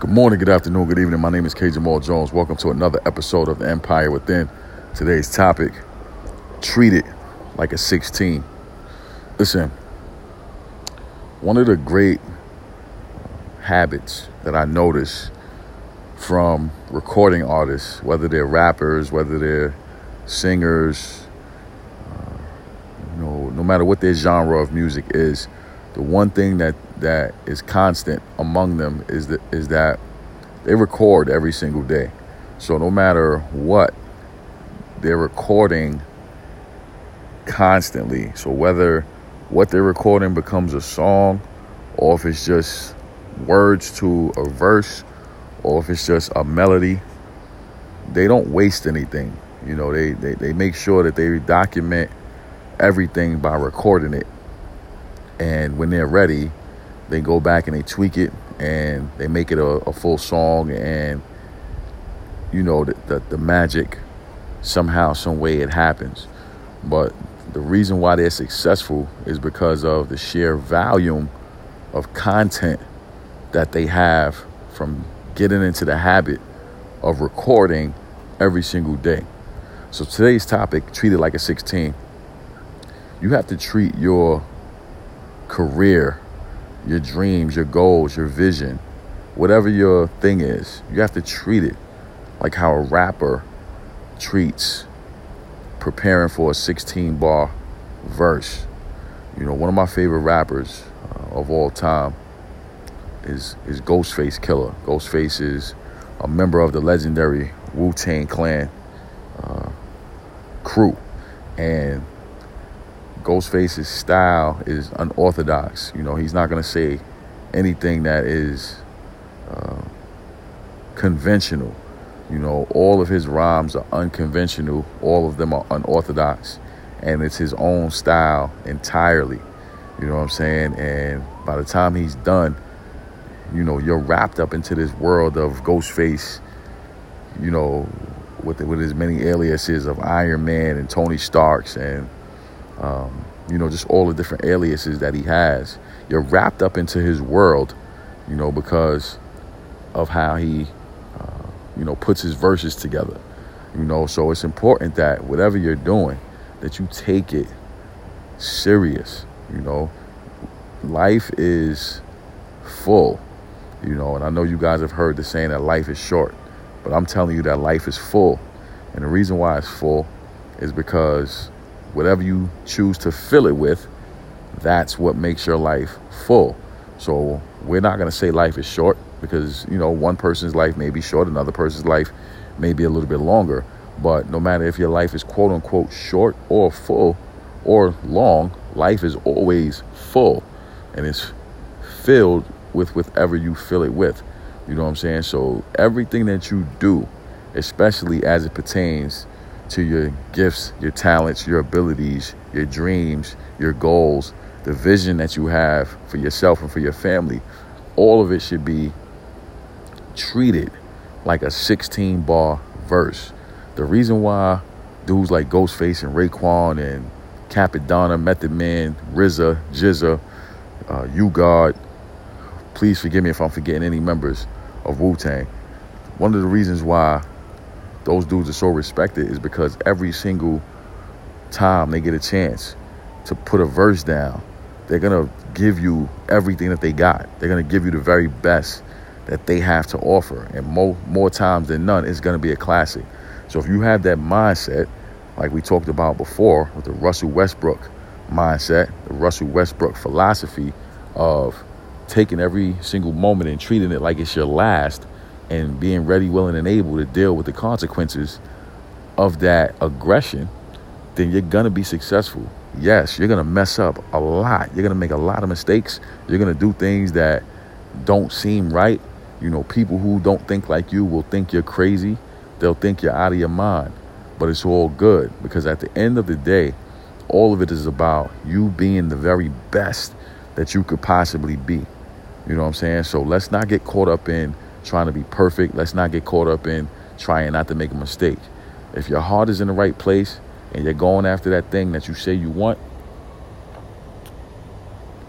Good morning, good afternoon, good evening. My name is K. Jamal Jones. Welcome to another episode of Empire Within. Today's topic treat it like a 16. Listen, one of the great habits that I notice from recording artists, whether they're rappers, whether they're singers, uh, you know, no matter what their genre of music is, the one thing that that is constant among them is that is that they record every single day. So no matter what, they're recording constantly. So whether what they're recording becomes a song or if it's just words to a verse or if it's just a melody, they don't waste anything. You know, they, they, they make sure that they document everything by recording it and when they're ready, they go back and they tweak it and they make it a, a full song and you know the, the, the magic somehow some way it happens. But the reason why they're successful is because of the sheer volume of content that they have from getting into the habit of recording every single day. So today's topic treat it like a 16 you have to treat your career, your dreams, your goals, your vision, whatever your thing is, you have to treat it like how a rapper treats preparing for a 16 bar verse. You know, one of my favorite rappers uh, of all time is is Ghostface Killah. Ghostface is a member of the legendary Wu Tang Clan uh, crew, and Ghostface's style is unorthodox. You know, he's not going to say anything that is uh, conventional. You know, all of his rhymes are unconventional. All of them are unorthodox, and it's his own style entirely. You know what I'm saying? And by the time he's done, you know, you're wrapped up into this world of Ghostface. You know, with with his many aliases of Iron Man and Tony Starks and um, you know, just all the different aliases that he has. You're wrapped up into his world, you know, because of how he, uh, you know, puts his verses together. You know, so it's important that whatever you're doing, that you take it serious. You know, life is full. You know, and I know you guys have heard the saying that life is short, but I'm telling you that life is full. And the reason why it's full is because whatever you choose to fill it with, that's what makes your life full. So we're not going to say life is short because, you know, one person's life may be short, another person's life may be a little bit longer. But no matter if your life is quote unquote short or full or long, life is always full and it's filled with whatever you fill it with. You know what I'm saying? So everything that you do, especially as it pertains to your gifts, your talents, your abilities, your dreams, your goals, the vision that you have for yourself and for your family. All of it should be treated like a 16 bar verse. The reason why dudes like Ghostface and Raekwon and Cappadonna, Method Man, RZA, GZA, uh, U-God, please forgive me if I'm forgetting any members of Wu-Tang. One of the reasons why those dudes are so respected is because every single time they get a chance to put a verse down, they're gonna give you everything that they got. They're gonna give you the very best that they have to offer, and more more times than none, it's gonna be a classic. So if you have that mindset, like we talked about before with the Russell Westbrook mindset, the Russell Westbrook philosophy of taking every single moment and treating it like it's your last and being ready, willing, and able to deal with the consequences of that aggression, then you're gonna be successful. Yes, you're gonna mess up a lot. You're gonna make a lot of mistakes. You're gonna do things that don't seem right. You know, people who don't think like you will think you're crazy. They'll think you're out of your mind. But it's all good because at the end of the day, all of it is about you being the very best that you could possibly be. You know what I'm saying? So let's not get caught up in trying to be perfect. Let's not get caught up in trying not to make a mistake. If your heart is in the right place and you're going after that thing that you say you want,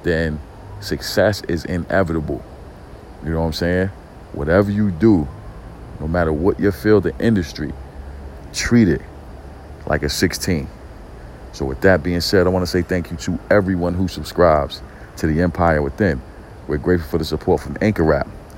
then success is inevitable. You know what I'm saying? whatever you do, no matter what your field of industry, treat it like a 16. So, with that being said, I want to say thank you to everyone who subscribes to the Empire Within. We're grateful for the support from Anchor App